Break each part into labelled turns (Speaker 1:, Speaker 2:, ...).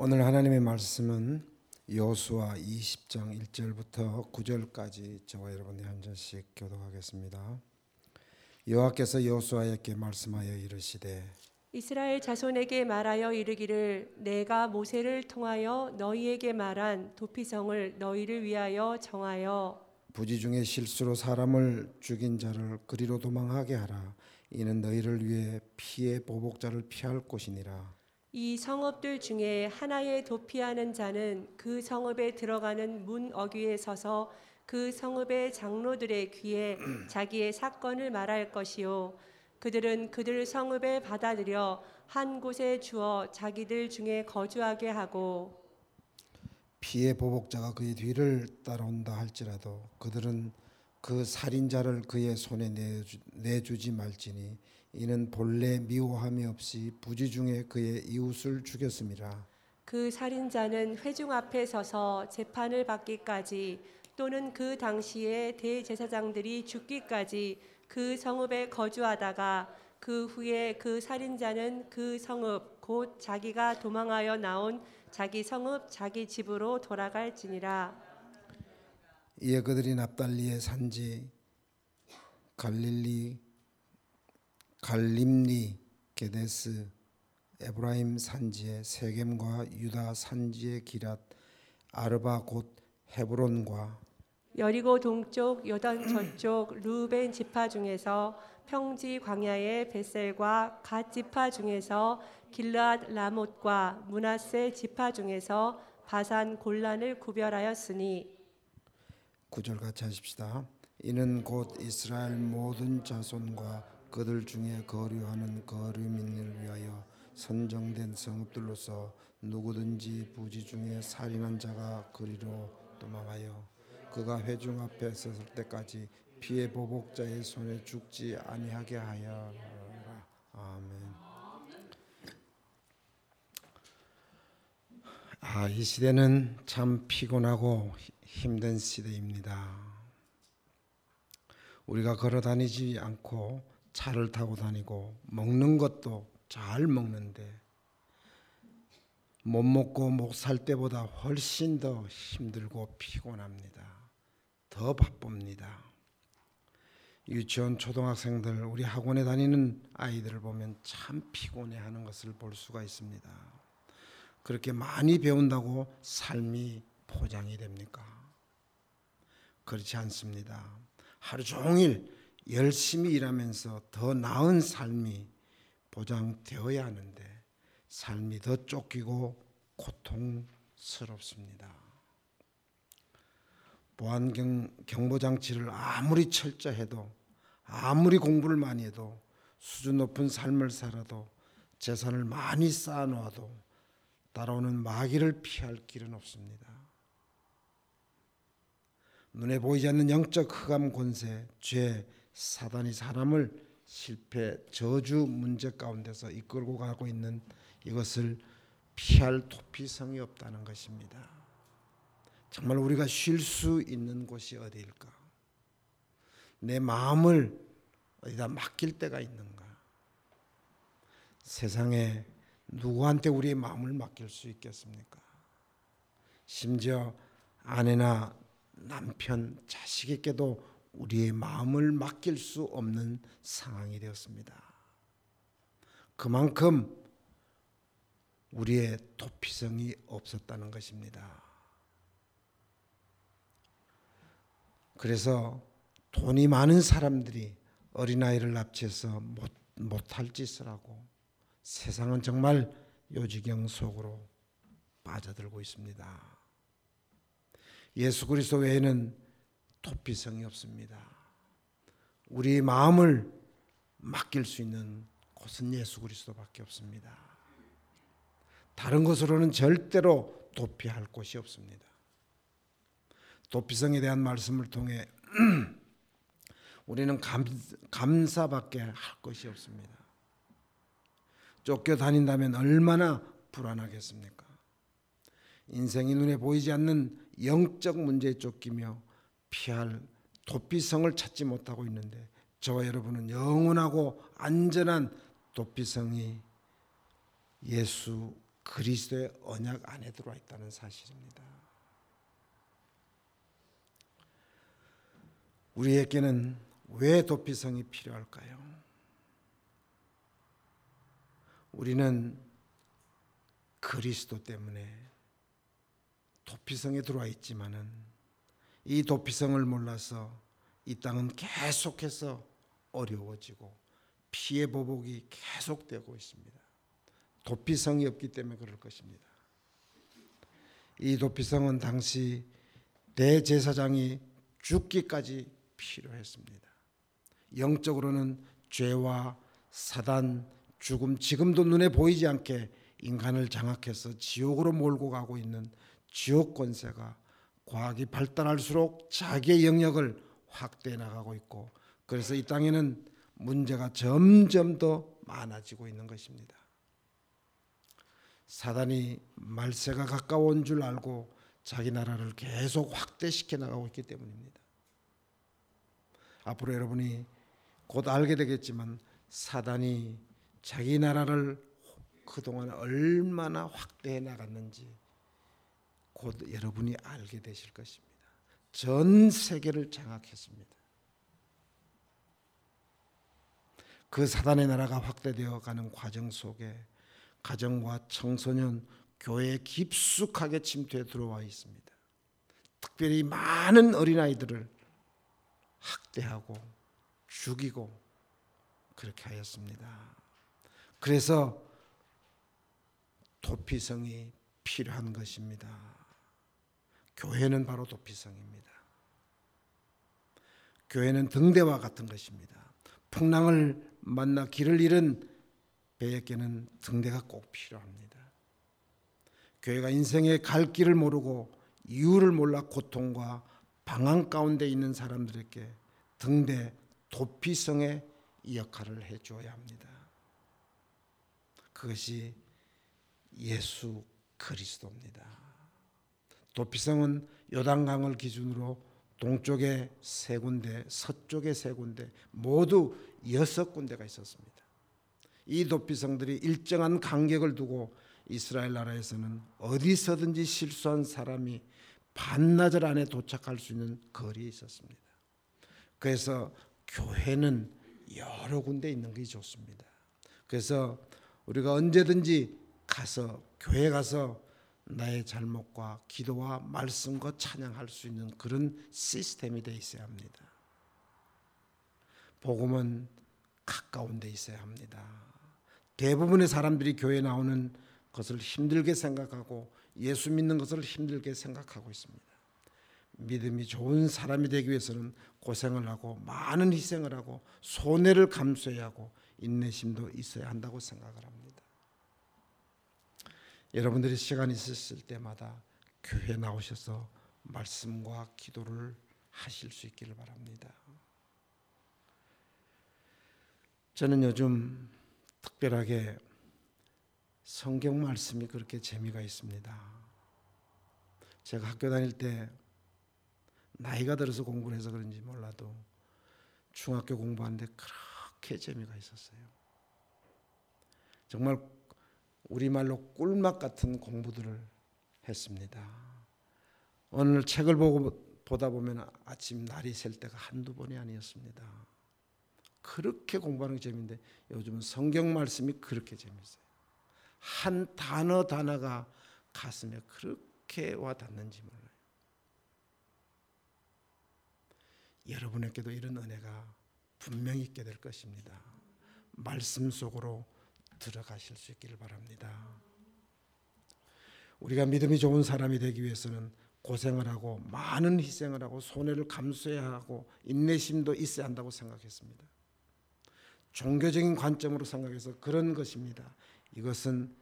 Speaker 1: 오늘 하나님의 말씀은 여호수아 20장 1절부터 9절까지 저와 여러분이 한 절씩 교독하겠습니다. 여호와께서 여호수아에게 말씀하여 이르시되
Speaker 2: 이스라엘 자손에게 말하여 이르기를 내가 모세를 통하여 너희에게 말한 도피성을 너희를 위하여 정하여.
Speaker 1: 부지 중에 실수로 사람을 죽인 자를 그리로 도망하게 하라. 이는 너희를 위해 피의 보복자를 피할 곳이니라
Speaker 2: 이 성읍들 중에 하나에 도피하는 자는 그 성읍에 들어가는 문 어귀에 서서 그 성읍의 장로들의 귀에 자기의 사건을 말할 것이요. 그들은 그들 성읍에 받아들여 한 곳에 주어 자기들 중에 거주하게 하고
Speaker 1: 피의 보복자가 그의 뒤를 따라온다 할지라도 그들은 그 살인자를 그의 손에 내주, 내주지 말지니 이는 본래 미워함이 없이 부지 중에 그의 이웃을 죽였음이라
Speaker 2: 그 살인자는 회중 앞에 서서 재판을 받기까지 또는 그 당시에 대제사장들이 죽기까지 그 성읍에 거주하다가 그 후에 그 살인자는 그 성읍 곧 자기가 도망하여 나온 자기 성읍 자기 집으로 돌아갈지니라
Speaker 1: 이에 그들이 납달리의 산지 갈릴리 갈림리 게데스 에브라임 산지의 세겜과 유다 산지의 기럇 아르바 곧 헤브론과
Speaker 2: 여리고 동쪽 요단 저쪽 루벤 지파 중에서 평지 광야의 베셀과 갓 지파 중에서 길르앗 라못과 므낫세 지파 중에서 바산 골란을 구별하였으니
Speaker 1: 구절 같이 하십시다. 이는 곧 이스라엘 모든 자손과 그들 중에 거류하는 거류민을 위하여 선정된 성읍들로서 누구든지 부지 중에 살인한 자가 그리로 도망하여 그가 회중 앞에 섰을 때까지 피해 보복자의 손에 죽지 아니하게 하여라. 아멘. 아, 이 시대는 참 피곤하고 힘든 시대입니다. 우리가 걸어 다니지 않고 차를 타고 다니고 먹는 것도 잘 먹는데 못 먹고 못 살 때보다 훨씬 더 힘들고 피곤합니다. 더 바쁩니다. 유치원 초등학생들 우리 학원에 다니는 아이들을 보면 참 피곤해하는 것을 볼 수가 있습니다. 그렇게 많이 배운다고 삶이 포장이 됩니까? 그렇지 않습니다. 하루 종일 열심히 일하면서 더 나은 삶이 보장되어야 하는데 삶이 더 쫓기고 고통스럽습니다. 보안 경보 장치를 아무리 철저해도 아무리 공부를 많이 해도 수준 높은 삶을 살아도 재산을 많이 쌓아놓아도 따라오는 마귀를 피할 길은 없습니다. 눈에 보이지 않는 영적 흑암 권세, 죄, 사단이 사람을 실패, 저주 문제 가운데서 이끌고 가고 있는 이것을 피할 도피성이 없다는 것입니다. 정말 우리가 쉴 수 있는 곳이 어디일까? 내 마음을 어디다 맡길 때가 있는가? 세상에 누구한테 우리의 마음을 맡길 수 있겠습니까? 심지어 아내나 남편, 자식에게도 우리의 마음을 맡길 수 없는 상황이 되었습니다. 그만큼 우리의 도피성이 없었다는 것입니다. 그래서 돈이 많은 사람들이 어린아이를 납치해서 못, 못할 짓을 하고 세상은 정말 요지경 속으로 빠져들고 있습니다. 예수 그리스도 외에는 도피성이 없습니다. 우리 마음을 맡길 수 있는 곳은 예수 그리스도밖에 없습니다. 다른 것으로는 절대로 도피할 곳이 없습니다. 도피성에 대한 말씀을 통해 우리는 감, 감사밖에 할 것이 없습니다. 쫓겨 다닌다면 얼마나 불안하겠습니까? 인생이 눈에 보이지 않는 영적 문제에 쫓기며 피할 도피성을 찾지 못하고 있는데 저와 여러분은 영원하고 안전한 도피성이 예수 그리스도의 언약 안에 들어와 있다는 사실입니다. 우리에게는 왜 도피성이 필요할까요? 우리는 그리스도 때문에 도피성에 들어와 있지만은 이 도피성을 몰라서 이 땅은 계속해서 어려워지고 피해 보복이 계속되고 있습니다. 도피성이 없기 때문에 그럴 것입니다. 이 도피성은 당시 대제사장이 죽기까지 필요했습니다. 영적으로는 죄와 사단, 죽음, 지금도 눈에 보이지 않게 인간을 장악해서 지옥으로 몰고 가고 있는 지옥 권세가 과학이 발달할수록 자기의 영역을 확대해 나가고 있고 그래서 이 땅에는 문제가 점점 더 많아지고 있는 것입니다. 사단이 말세가 가까운 줄 알고 자기 나라를 계속 확대시켜 나가고 있기 때문입니다. 앞으로 여러분이 곧 알게 되겠지만 사단이 자기 나라를 그동안 얼마나 확대해 나갔는지 곧 여러분이 알게 되실 것입니다. 전 세계를 장악했습니다. 그 사단의 나라가 확대되어 가는 과정 속에 가정과 청소년, 교회에 깊숙하게 침투해 들어와 있습니다. 특별히 많은 어린아이들을 학대하고 죽이고 그렇게 하였습니다. 그래서 도피성이 필요한 것입니다. 교회는 바로 도피성입니다. 교회는 등대와 같은 것입니다. 풍랑을 만나 길을 잃은 배에게는 등대가 꼭 필요합니다. 교회가 인생의 갈 길을 모르고 이유를 몰라 고통과 방황 가운데 있는 사람들에게 등대 도피성의 역할을 해 주어야 합니다. 그것이 예수 그리스도입니다. 도피성은 요단강을 기준으로 동쪽에 세 군데, 서쪽에 세 군데, 모두 여섯 군데가 있었습니다. 이 도피성들이 일정한 간격을 두고 이스라엘 나라에서는 어디서든지 실수한 사람이 반나절 안에 도착할 수 있는 거리에 있었습니다. 그래서 교회는 여러 군데 있는 게 좋습니다. 그래서 우리가 언제든지 가서 교회 가서 나의 잘못과 기도와 말씀과 찬양할 수 있는 그런 시스템이 돼 있어야 합니다. 복음은 가까운 데 있어야 합니다. 대부분의 사람들이 교회 나오는 것을 힘들게 생각하고 예수 믿는 것을 힘들게 생각하고 있습니다. 믿음이 좋은 사람이 되기 위해서는 고생을 하고 많은 희생을 하고 손해를 감수해야 하고 인내심도 있어야 한다고 생각을 합니다. 여러분들이 시간 있으실 때마다 교회 나오셔서 말씀과 기도를 하실 수 있기를 바랍니다. 저는 요즘 특별하게 성경 말씀이 그렇게 재미가 있습니다. 제가 학교 다닐 때 나이가 들어서 공부를 해서 그런지 몰라도 중학교 공부하는데 그렇게 재미가 있었어요. 정말 우리말로 꿀맛 같은 공부들을 했습니다. 오늘 책을 보고 보다 보면 아침 날이 셀 때가 한두 번이 아니었습니다. 그렇게 공부하는 게 재미인데 요즘은 성경 말씀이 그렇게 재밌어요. 한 단어 단어가 가슴에 그렇게 와 닿는지 몰라요. 여러분에게도 이런 은혜가 분명히 있게 될 것입니다. 말씀 속으로 들어가실 수 있기를 바랍니다. 우리가 믿음이 좋은 사람이 되기 위해서는 고생을 하고 많은 희생을 하고 손해를 감수해야 하고 인내심도 있어야 한다고 생각했습니다. 종교적인 관점으로 생각해서 그런 것입니다. 이것은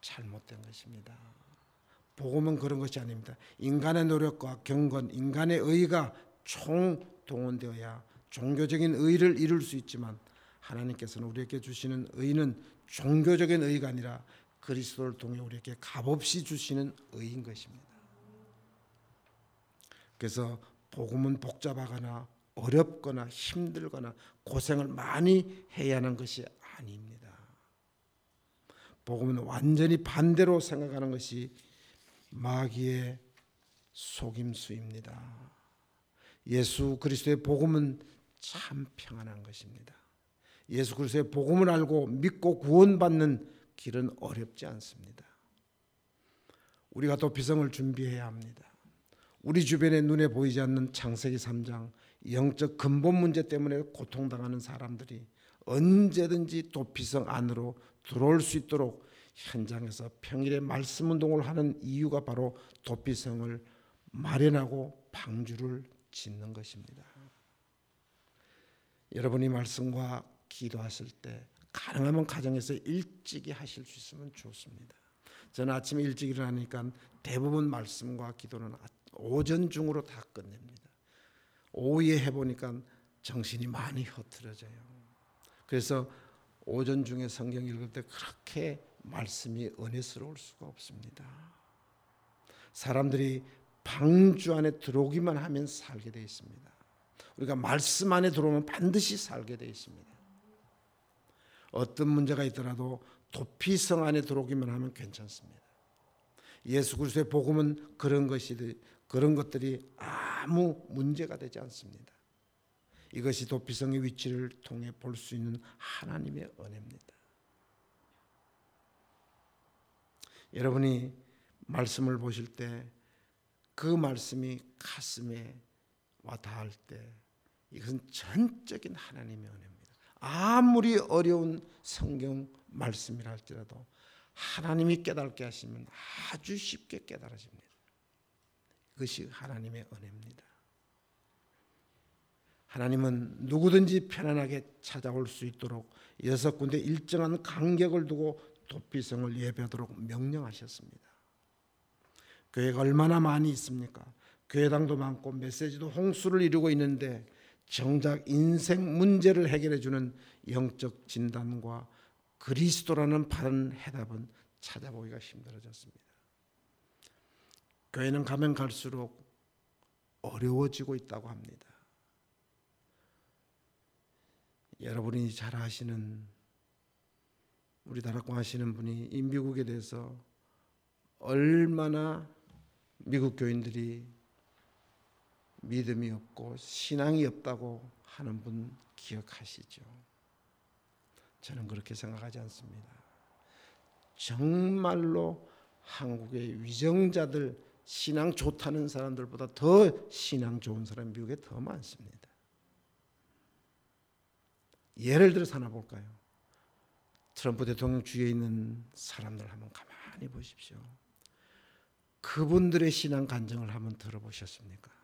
Speaker 1: 잘못된 것입니다. 복음은 그런 것이 아닙니다. 인간의 노력과 경건, 인간의 의가 총동원되어야 종교적인 의를 이룰 수 있지만 하나님께서는 우리에게 주시는 의는 종교적인 의가 아니라 그리스도를 통해 우리에게 값없이 주시는 의인 것입니다. 그래서 복음은 복잡하거나 어렵거나 힘들거나 고생을 많이 해야 하는 것이 아닙니다. 복음은 완전히 반대로 생각하는 것이 마귀의 속임수입니다. 예수 그리스도의 복음은 참 평안한 것입니다. 예수 그리스도의 복음을 알고 믿고 구원받는 길은 어렵지 않습니다. 우리가 도피성을 준비해야 합니다. 우리 주변에 눈에 보이지 않는 창세기 3장 영적 근본 문제 때문에 고통당하는 사람들이 언제든지 도피성 안으로 들어올 수 있도록 현장에서 평일에 말씀 운동을 하는 이유가 바로 도피성을 마련하고 방주를 짓는 것입니다. 여러분이 말씀과 기도하실 때 가능하면 가정에서 일찍이 하실 수 있으면 좋습니다. 저는 아침에 일찍 일어나니까 대부분 말씀과 기도는 오전 중으로 다 끝냅니다. 오후에 해보니까 정신이 많이 흐트러져요. 그래서 오전 중에 성경 읽을 때 그렇게 말씀이 은혜스러울 수가 없습니다. 사람들이 방주 안에 들어오기만 하면 살게 되어 있습니다. 우리가 말씀 안에 들어오면 반드시 살게 되어 있습니다. 어떤 문제가 있더라도 도피성 안에 들어오기만 하면 괜찮습니다. 예수 그리스도의 복음은 그런 것이 그런 것들이 아무 문제가 되지 않습니다. 이것이 도피성의 위치를 통해 볼 수 있는 하나님의 은혜입니다. 여러분이 말씀을 보실 때 그 말씀이 가슴에 와 닿을 때 이것은 전적인 하나님의 은혜입니다. 아무리 어려운 성경 말씀이라 할지라도 하나님이 깨닫게 하시면 아주 쉽게 깨달아집니다. 그것이 하나님의 은혜입니다. 하나님은 누구든지 편안하게 찾아올 수 있도록 여섯 군데 일정한 간격을 두고 도피성을 예배하도록 명령하셨습니다. 교회가 얼마나 많이 있습니까? 교회당도 많고 메시지도 홍수를 이루고 있는데 정작 인생 문제를 해결해 주는 영적 진단과 그리스도라는 바른 해답은 찾아보기가 힘들어졌습니다. 교회는 가면 갈수록 어려워지고 있다고 합니다. 여러분이 잘 아시는 우리 다락방 하시는 분이 이 미국에 대해서 얼마나 미국 교인들이 믿음이 없고 신앙이 없다고 하는 분 기억하시죠? 저는 그렇게 생각하지 않습니다. 정말로 한국의 위정자들 신앙 좋다는 사람들보다 더 신앙 좋은 사람이 미국에 더 많습니다. 예를 들어서 하나 볼까요? 트럼프 대통령 주위에 있는 사람들 한번 가만히 보십시오. 그분들의 신앙 간증을 한번 들어보셨습니까?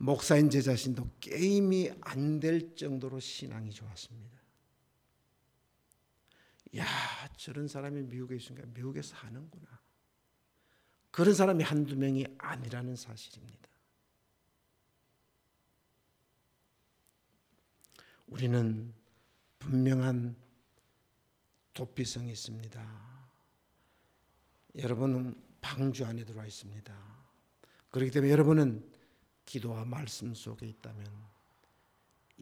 Speaker 1: 목사인 제 자신도 게임이 안 될 정도로 신앙이 좋았습니다. 야, 저런 사람이 미국에 있으니까 미국에 사는구나. 그런 사람이 한두 명이 아니라는 사실입니다. 우리는 분명한 도피성이 있습니다. 여러분은 방주 안에 들어와 있습니다. 그렇기 때문에 여러분은 기도와 말씀 속에 있다면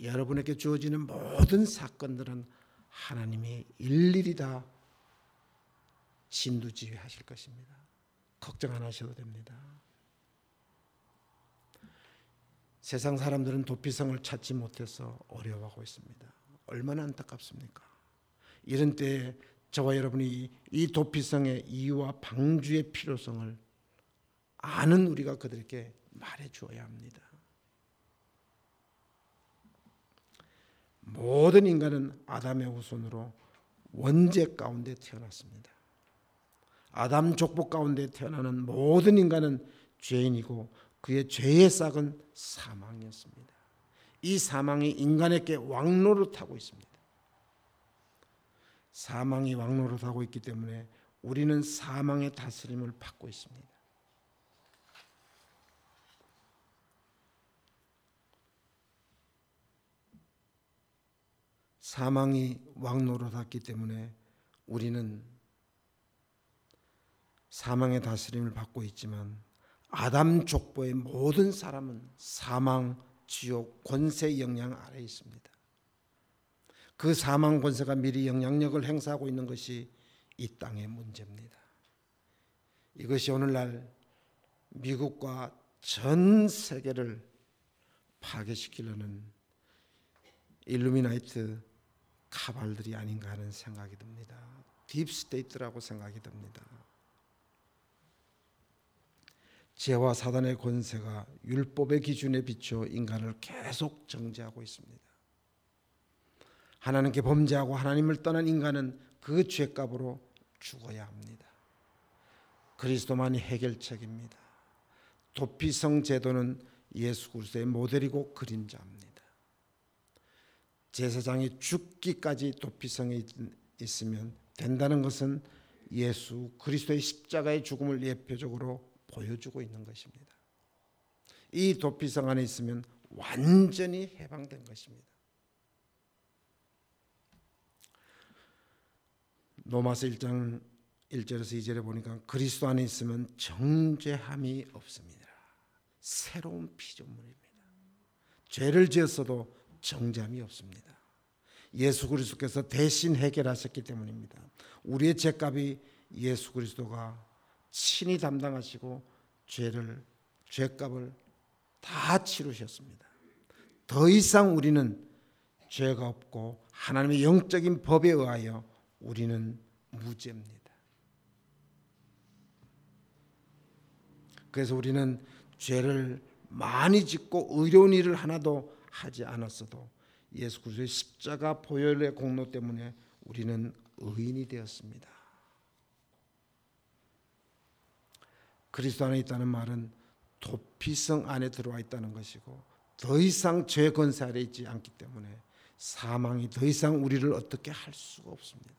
Speaker 1: 여러분에게 주어지는 모든 사건들은 하나님이 일일이 다 진두지휘하실 것입니다. 걱정 안 하셔도 됩니다. 세상 사람들은 도피성을 찾지 못해서 어려워하고 있습니다. 얼마나 안타깝습니까? 이런 때에 저와 여러분이 이 도피성의 이유와 방주의 필요성을 아는 우리가 그들에게 말해 주어야 합니다. 모든 인간은 아담의 후손으로 원죄 가운데 태어났습니다. 아담 족보 가운데 태어나는 모든 인간은 죄인이고 그의 죄의 싹은 사망이었습니다. 이 사망이 인간에게 왕노릇하고 있습니다. 사망이 왕노릇하고 있기 때문에 우리는 사망의 다스림을 받고 있습니다. 사망이 왕노릇하기 때문에 우리는 사망의 다스림을 받고 있지만 아담 족보의 모든 사람은 사망, 지옥, 권세 영향 아래 있습니다. 그 사망 권세가 미리 영향력을 행사하고 있는 것이 이 땅의 문제입니다. 이것이 오늘날 미국과 전 세계를 파괴시키려는 일루미나이트 카발들이 아닌가 하는 생각이 듭니다. deep state라고 생각이 듭니다. 죄와 사단의 권세가 율법의 기준에 비춰 인간을 계속 정죄하고 있습니다. 하나님께 범죄하고 하나님을 떠난 인간은 그 죄값으로 죽어야 합니다. 그리스도만이 해결책입니다. 도피성 제도는 예수 그리스도의 모델이고 그림자입니다. 제사장이 죽기까지 도피성에 있으면 된다는 것은 예수 그리스도의 십자가의 죽음을 예표적으로 보여주고 있는 것입니다. 이 도피성 안에 있으면 완전히 해방된 것입니다. 로마서 1장 1절에서 2절에 보니까 그리스도 안에 있으면 정죄함이 없습니다. 새로운 피조물입니다. 죄를 지었어도 정죄함이 없습니다. 예수 그리스도께서 대신 해결하셨기 때문입니다. 우리의 죄값이 예수 그리스도가 친히 담당하시고 죄를 죄값을 다 치르셨습니다. 더 이상 우리는 죄가 없고 하나님의 영적인 법에 의하여 우리는 무죄입니다. 그래서 우리는 죄를 많이 짓고 의로운 일을 하나도 하지 않았어도 예수 그리스도의 십자가 보혈의 공로 때문에 우리는 의인이 되었습니다. 그리스도 안에 있다는 말은 도피성 안에 들어와 있다는 것이고 더 이상 죄 권세 아래 있지 않기 때문에 사망이 더 이상 우리를 어떻게 할 수가 없습니다.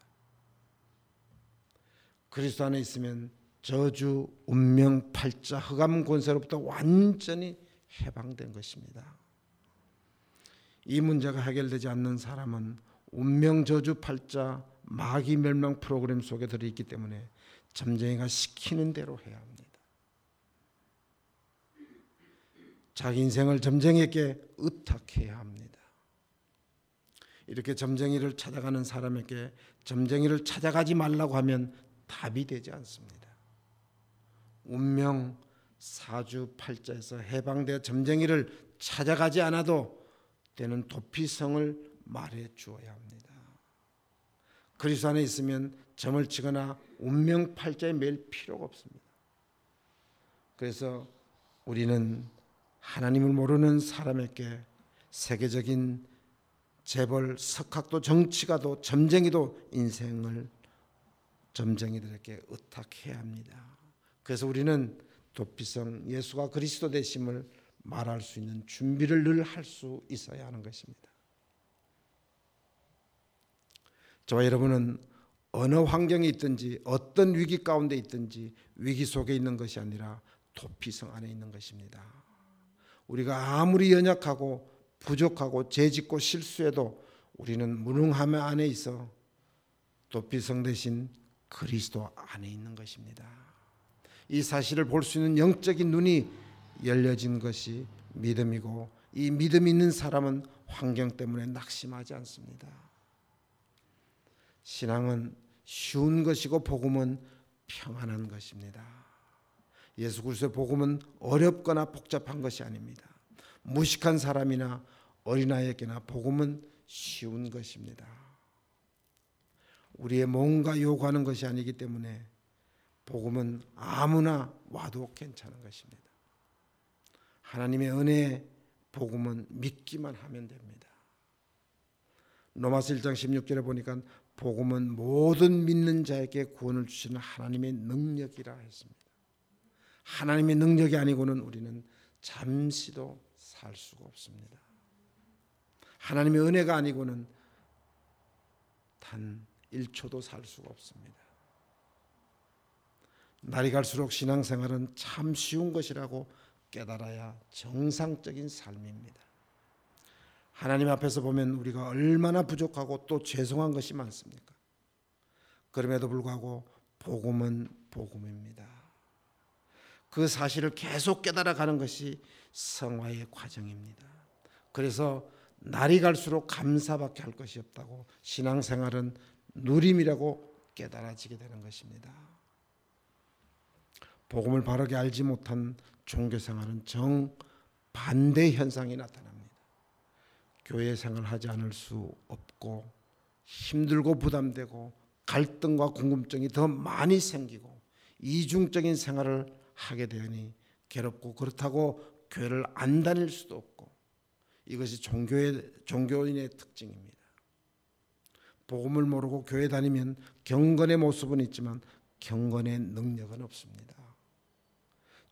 Speaker 1: 그리스도 안에 있으면 저주, 운명, 팔자, 흑암 권세로부터 완전히 해방된 것입니다. 이 문제가 해결되지 않는 사람은 운명, 저주, 팔자, 마귀 멸망 프로그램 속에 들어있기 때문에 점쟁이가 시키는 대로 해야 합니다. 자기 인생을 점쟁이에게 의탁해야 합니다. 이렇게 점쟁이를 찾아가는 사람에게 점쟁이를 찾아가지 말라고 하면 답이 되지 않습니다. 운명 사주 팔자에서 해방되어 점쟁이를 찾아가지 않아도 되는 도피성을 말해 주어야 합니다. 그리스도 안에 있으면 점을 치거나 운명 팔자에 매일 필요가 없습니다. 그래서 우리는 하나님을 모르는 사람에게 세계적인 재벌, 석학도 정치가도 점쟁이도 인생을 점쟁이들에게 의탁해야 합니다. 그래서 우리는 도피성 예수가 그리스도 되심을 말할 수 있는 준비를 늘 할 수 있어야 하는 것입니다. 저와 여러분은 어느 환경에 있든지 어떤 위기 가운데 있든지 위기 속에 있는 것이 아니라 도피성 안에 있는 것입니다. 우리가 아무리 연약하고 부족하고 죄짓고 실수해도 우리는 무능함 안에 있어 도피성 대신 그리스도 안에 있는 것입니다. 이 사실을 볼 수 있는 영적인 눈이 열려진 것이 믿음이고 이 믿음 있는 사람은 환경 때문에 낙심하지 않습니다. 신앙은 쉬운 것이고 복음은 평안한 것입니다. 예수 그리스도의 복음은 어렵거나 복잡한 것이 아닙니다. 무식한 사람이나 어린아이에게나 복음은 쉬운 것입니다. 우리의 뭔가 요구하는 것이 아니기 때문에 복음은 아무나 와도 괜찮은 것입니다. 하나님의 은혜 복음은 믿기만 하면 됩니다. 로마서 1장 16절에 보니까 복음은 모든 믿는 자에게 구원을 주시는 하나님의 능력이라 했습니다. 하나님의 능력이 아니고는 우리는 잠시도 살 수가 없습니다. 하나님의 은혜가 아니고는 단 1초도 살 수가 없습니다. 날이 갈수록 신앙생활은 참 쉬운 것이라고 깨달아야 정상적인 삶입니다. 하나님 앞에서 보면 우리가 얼마나 부족하고 또 죄송한 것이 많습니까? 그럼에도 불구하고 복음은 복음입니다. 그 사실을 계속 깨달아 가는 것이 성화의 과정입니다. 그래서 날이 갈수록 감사밖에 할 것이 없다고 신앙생활은 누림이라고 깨달아지게 되는 것입니다. 복음을 바르게 알지 못한 종교생활은 정 반대 현상이 나타납니다. 교회 생활하지 않을 수 없고 힘들고 부담되고 갈등과 궁금증이 더 많이 생기고 이중적인 생활을 하게 되니 괴롭고 그렇다고 교회를 안 다닐 수도 없고 이것이 종교의 종교인의 특징입니다. 복음을 모르고 교회 다니면 경건의 모습은 있지만 경건의 능력은 없습니다.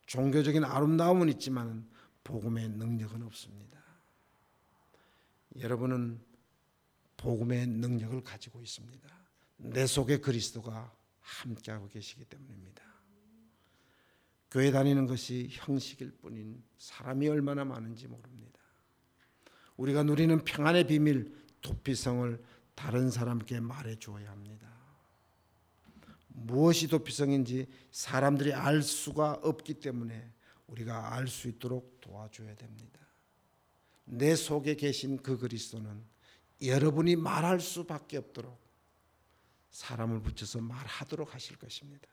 Speaker 1: 종교적인 아름다움은 있지만 복음의 능력은 없습니다. 여러분은 복음의 능력을 가지고 있습니다. 내 속에 그리스도가 함께하고 계시기 때문입니다. 교회 다니는 것이 형식일 뿐인 사람이 얼마나 많은지 모릅니다. 우리가 누리는 평안의 비밀, 도피성을 다른 사람께 말해 주어야 합니다. 무엇이 도피성인지 사람들이 알 수가 없기 때문에 우리가 알 수 있도록 도와줘야 됩니다. 내 속에 계신 그 그리스도는 여러분이 말할 수밖에 없도록 사람을 붙여서 말하도록 하실 것입니다.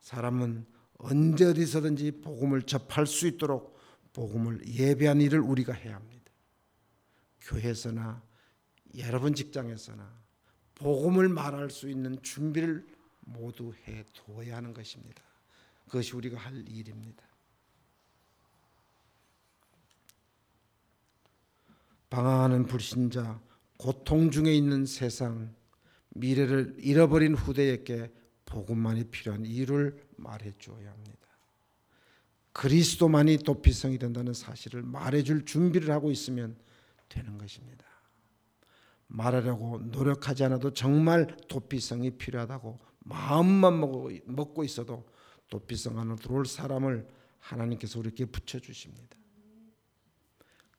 Speaker 1: 사람은 언제 어디서든지 복음을 접할 수 있도록 복음을 예배한 일을 우리가 해야 합니다. 교회에서나 여러분 직장에서나 복음을 말할 수 있는 준비를 모두 해 두어야 하는 것입니다. 그것이 우리가 할 일입니다. 방황하는 불신자, 고통 중에 있는 세상, 미래를 잃어버린 후대에게 복음만이 필요한 이유를 말해 주어야 합니다. 그리스도만이 도피성이 된다는 사실을 말해 줄 준비를 하고 있으면 되는 것입니다. 말하려고 노력하지 않아도 정말 도피성이 필요하다고 마음만 먹고 있어도 도피성 안으로 들어올 사람을 하나님께서 우리에게 붙여주십니다.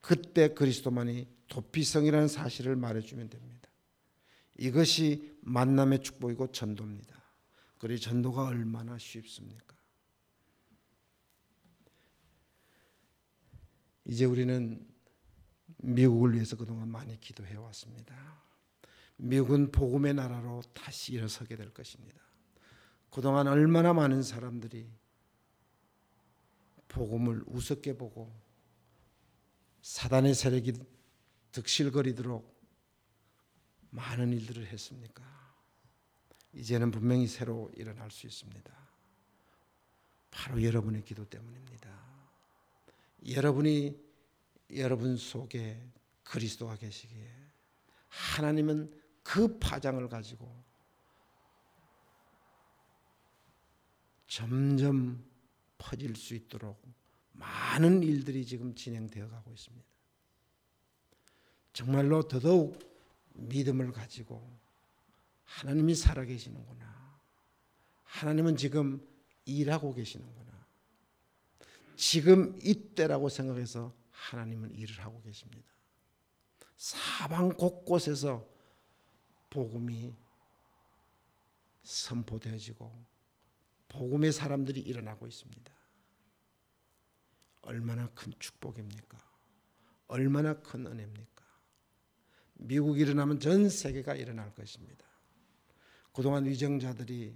Speaker 1: 그때 그리스도만이 도피성이라는 사실을 말해주면 됩니다. 이것이 만남의 축복이고 전도입니다. 그리 전도가 얼마나 쉽습니까? 이제 우리는 미국을 위해서 그동안 많이 기도해 왔습니다. 미국은 복음의 나라로 다시 일어서게 될 것입니다. 그동안 얼마나 많은 사람들이 복음을 우습게 보고 사단의 세력이 득실거리도록 많은 일들을 했습니까? 이제는 분명히 새로 일어날 수 있습니다. 바로 여러분의 기도 때문입니다. 여러분이 여러분 속에 그리스도가 계시기에 하나님은 그 파장을 가지고 점점 퍼질 수 있도록 많은 일들이 지금 진행되어 가고 있습니다. 정말로 더더욱 믿음을 가지고 하나님이 살아계시는구나. 하나님은 지금 일하고 계시는구나. 지금 이때라고 생각해서 하나님은 일을 하고 계십니다. 사방 곳곳에서 복음이 선포되어지고 복음의 사람들이 일어나고 있습니다. 얼마나 큰 축복입니까? 얼마나 큰 은혜입니까? 미국이 일어나면 전 세계가 일어날 것입니다. 그동안 위정자들이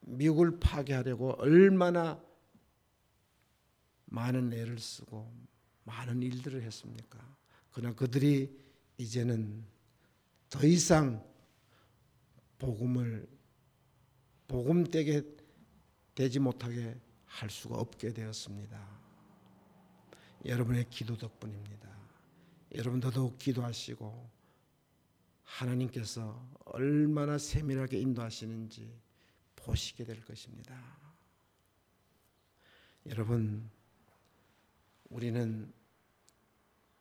Speaker 1: 미국을 파괴하려고 얼마나 많은 애를 쓰고 많은 일들을 했습니까? 그러나 그들이 이제는 더 이상 복음을 복음되게 되지 못하게 할 수가 없게 되었습니다. 여러분의 기도 덕분입니다. 여러분 더더욱 기도하시고 하나님께서 얼마나 세밀하게 인도하시는지 보시게 될 것입니다. 여러분 우리는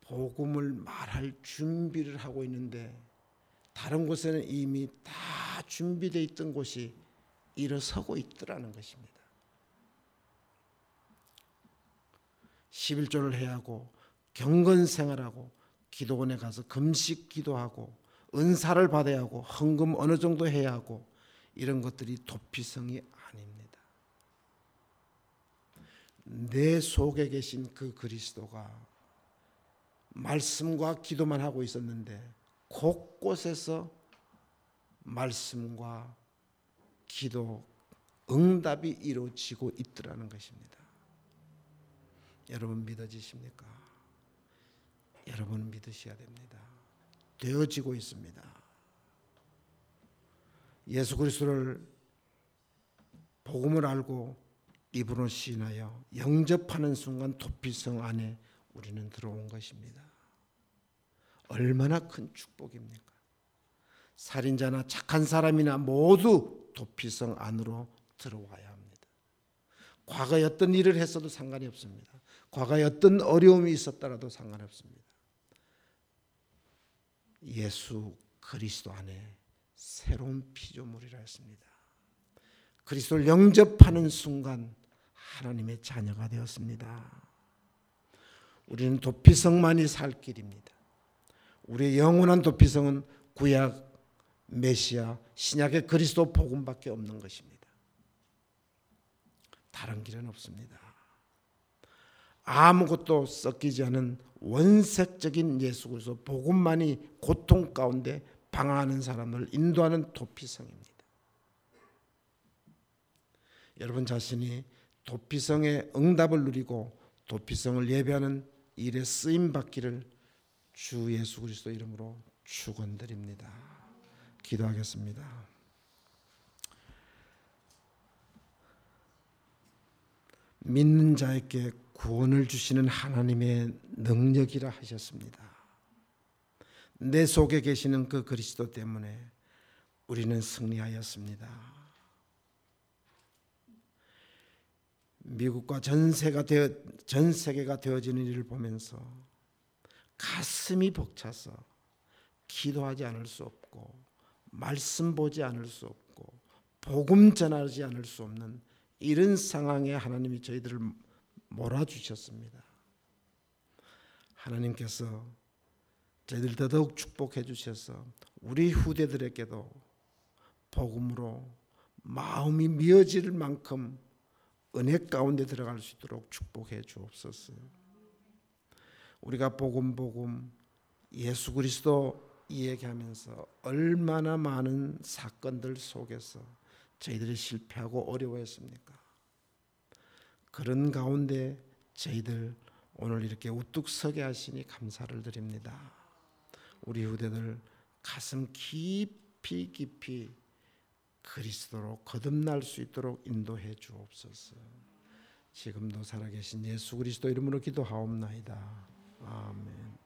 Speaker 1: 복음을 말할 준비를 하고 있는데 다른 곳에는 이미 다 준비되어 있던 곳이 일어서고 있더라는 것입니다. 11조를 해야 하고 경건 생활하고 기도원에 가서 금식 기도하고 은사를 받아야 하고 헌금 어느 정도 해야 하고 이런 것들이 도피성이 아닙니다. 내 속에 계신 그 그리스도가 말씀과 기도만 하고 있었는데 곳곳에서 말씀과 기도 응답이 이루어지고 있더라는 것입니다. 여러분 믿어지십니까? 여러분 믿으셔야 됩니다. 되어지고 있습니다. 예수 그리스도를 복음을 알고 입으로 시인하여 영접하는 순간 도피성 안에 우리는 들어온 것입니다. 얼마나 큰 축복입니까? 살인자나 착한 사람이나 모두 도피성 안으로 들어와야 합니다. 과거에 어떤 일을 했어도 상관이 없습니다. 과거에 어떤 어려움이 있었더라도 상관 없습니다. 예수 그리스도 안에 새로운 피조물이라 했습니다. 그리스도를 영접하는 순간 하나님의 자녀가 되었습니다. 우리는 도피성만이 살 길입니다. 우리의 영원한 도피성은 구약 메시아 신약의 그리스도 복음밖에 없는 것입니다. 다른 길은 없습니다. 아무것도 섞이지 않은 원색적인 예수 그리스도 복음만이 고통 가운데 방황하는 사람을 인도하는 도피성입니다. 여러분 자신이 도피성의 응답을 누리고 도피성을 예배하는 일에 쓰임 받기를 주 예수 그리스도 이름으로 축원드립니다. 기도하겠습니다. 믿는 자에게 구원을 주시는 하나님의 능력이라 하셨습니다. 내 속에 계시는 그 그리스도 때문에 우리는 승리하였습니다. 미국과 전 세계가 되어 전 세계가 되어지는 일을 보면서 가슴이 벅차서 기도하지 않을 수 없고 말씀 보지 않을 수 없고 복음 전하지 않을 수 없는 이런 상황에 하나님이 저희들을 몰아주셨습니다. 하나님께서 저희들 더더욱 축복해 주셔서 우리 후대들에게도 복음으로 마음이 미어질 만큼 은혜 가운데 들어갈 수 있도록 축복해 주옵소서. 우리가 복음 복음 예수 그리스도 이야기하면서 얼마나 많은 사건들 속에서 저희들이 실패하고 어려워했습니까? 그런 가운데 저희들 오늘 이렇게 우뚝 서게 하시니 감사를 드립니다. 우리 후대들 가슴 깊이 깊이 그리스도로 거듭날 수 있도록 인도해 주옵소서. 지금도 살아계신 예수 그리스도 이름으로 기도하옵나이다. 아멘.